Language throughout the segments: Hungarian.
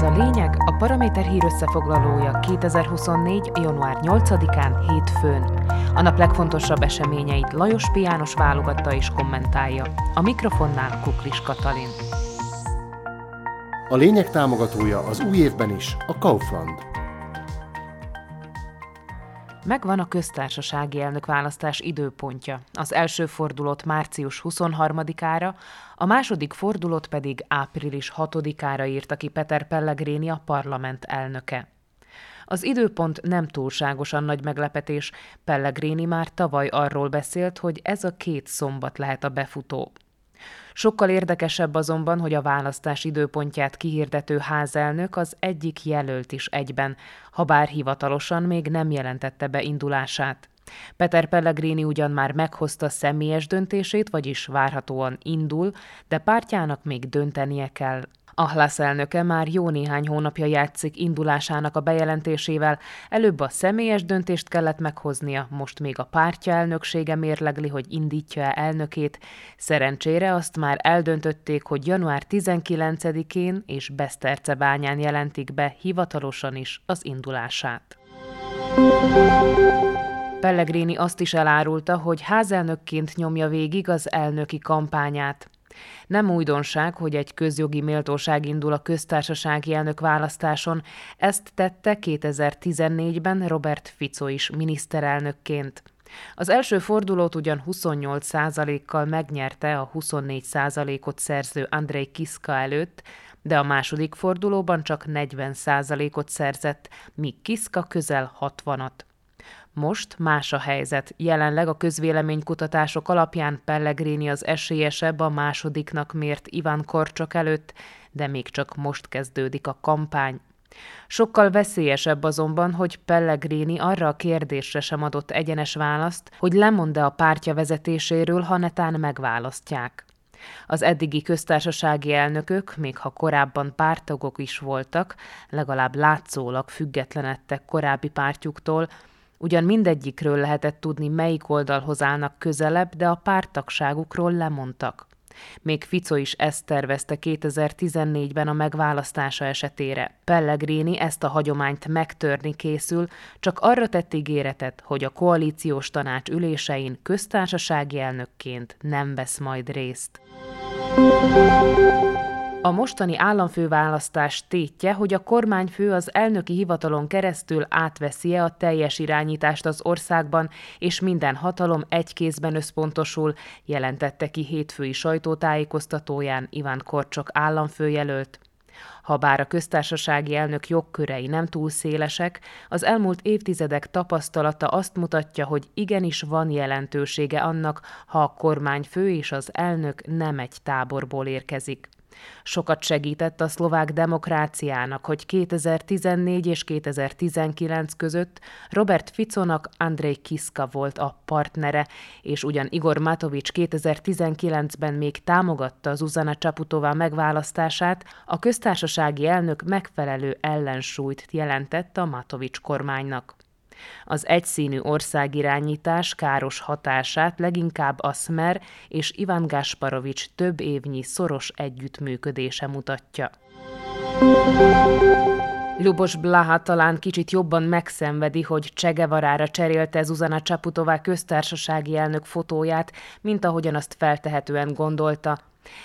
Ez a lényeg a Paraméter hír összefoglalója 2024. január 8-án hétfőn. A nap legfontosabb eseményeit Lajos Piános válogatta és kommentálja. A mikrofonnál Kuklis Katalin. A lényeg támogatója az új évben is a Kaufland. Megvan a köztársasági elnök választás időpontja. Az első fordulót március 23-ára, a második fordulót pedig április 6-ára írta ki Peter Pellegrini a parlament elnöke. Az időpont nem túlságosan nagy meglepetés. Pellegrini már tavaly arról beszélt, hogy ez a két szombat lehet a befutó. Sokkal érdekesebb azonban, hogy a választás időpontját kihirdető házelnök az egyik jelölt is egyben, ha bár hivatalosan még nem jelentette be indulását. Peter Pellegrini ugyan már meghozta személyes döntését, vagyis várhatóan indul, de pártjának még döntenie kell. Ahlász elnöke már jó néhány hónapja játszik indulásának a bejelentésével, előbb a személyes döntést kellett meghoznia, most még a pártja elnöksége mérlegli, hogy indítja-e elnökét. Szerencsére azt már eldöntötték, hogy január 19-én és Besztercebányán jelentik be hivatalosan is az indulását. Pellegrini azt is elárulta, hogy házelnökként nyomja végig az elnöki kampányát. Nem újdonság, hogy egy közjogi méltóság indul a köztársasági elnök választáson, ezt tette 2014-ben Robert Fico is miniszterelnökként. Az első fordulót ugyan 28%-kal megnyerte a 24%-ot szerző Andrei Kiska előtt, de a második fordulóban csak 40%-ot szerzett, míg Kiska közel 60-at. Most más a helyzet. Jelenleg a közvéleménykutatások alapján Pellegrini az esélyesebb a másodiknak mért Iván Korcsok előtt, de még csak most kezdődik a kampány. Sokkal veszélyesebb azonban, hogy Pellegrini arra a kérdésre sem adott egyenes választ, hogy lemond-e a pártja vezetéséről, ha netán megválasztják. Az eddigi köztársasági elnökök, még ha korábban pártagok is voltak, legalább látszólag függetlenedtek korábbi pártjuktól, Ugyan mindegyikről lehetett tudni, melyik oldalhoz állnak közelebb, de a pártagságukról lemondtak. Még Fico is ezt tervezte 2014-ben a megválasztása esetére. Pellegrini ezt a hagyományt megtörni készül, csak arra tett ígéretet, hogy a koalíciós tanács ülésein köztársasági elnökként nem vesz majd részt. A mostani államfőválasztás tétje, hogy a kormányfő az elnöki hivatalon keresztül átveszi-e a teljes irányítást az országban, és minden hatalom egy kézben összpontosul, jelentette ki hétfői sajtótájékoztatóján Iván Korcsok államfőjelölt. Habár a köztársasági elnök jogkörei nem túl szélesek, az elmúlt évtizedek tapasztalata azt mutatja, hogy igenis van jelentősége annak, ha a kormányfő és az elnök nem egy táborból érkezik. Sokat segített a szlovák demokráciának, hogy 2014 és 2019 között Robert Ficonak Andrej Kiska volt a partnere, és ugyan Igor Matovics 2019-ben még támogatta Zuzana Csaputova megválasztását, a köztársasági elnök megfelelő ellensúlyt jelentett a Matovics kormánynak. Az egyszínű országirányítás káros hatását leginkább a Smer és Ivan Gasparovics több évnyi szoros együttműködése mutatja. Lubos Blaha talán kicsit jobban megszenvedi, hogy Csegevarára cserélte Zuzana Csaputová köztársasági elnök fotóját, mint ahogyan azt feltehetően gondolta.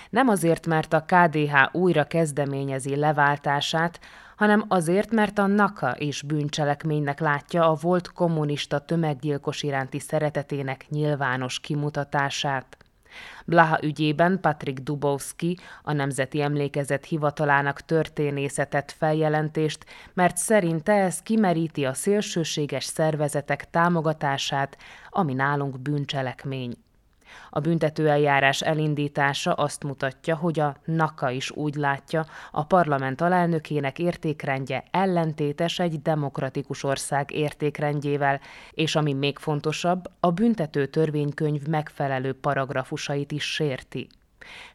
Nem azért, mert a KDH újra kezdeményezi leváltását, hanem azért, mert a NAKA is bűncselekménynek látja a volt kommunista tömeggyilkos iránti szeretetének nyilvános kimutatását. Blaha ügyében Patrik Dubowski, a Nemzeti Emlékezet Hivatalának történészetett feljelentést, mert szerinte ez kimeríti a szélsőséges szervezetek támogatását, ami nálunk bűncselekmény. A büntetőeljárás elindítása azt mutatja, hogy a NAKA is úgy látja, a parlament alelnökének értékrendje ellentétes egy demokratikus ország értékrendjével, és ami még fontosabb, a büntető törvénykönyv megfelelő paragrafusait is sérti.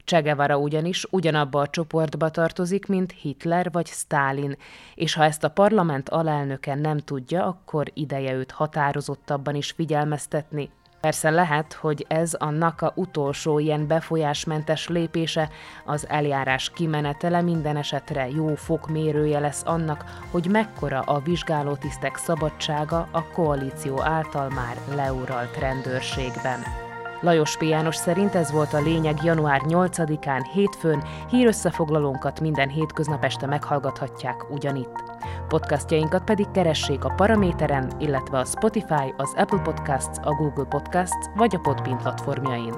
Csegevara ugyanis ugyanabba a csoportba tartozik, mint Hitler vagy Stálin, és ha ezt a parlament alelnöke nem tudja, akkor ideje őt határozottabban is figyelmeztetni, Persze lehet, hogy ez a NAKA utolsó ilyen befolyásmentes lépése, az eljárás kimenetele minden esetre jó fokmérője lesz annak, hogy mekkora a vizsgálótisztek szabadsága a koalíció által már leuralt rendőrségben. Lajos P. János szerint ez volt a lényeg január 8-án hétfőn, hírösszefoglalónkat minden hétköznap este meghallgathatják ugyanitt. Podcastjainkat pedig keressék a Paraméteren, illetve a Spotify, az Apple Podcasts, a Google Podcasts vagy a Podbean platformjain.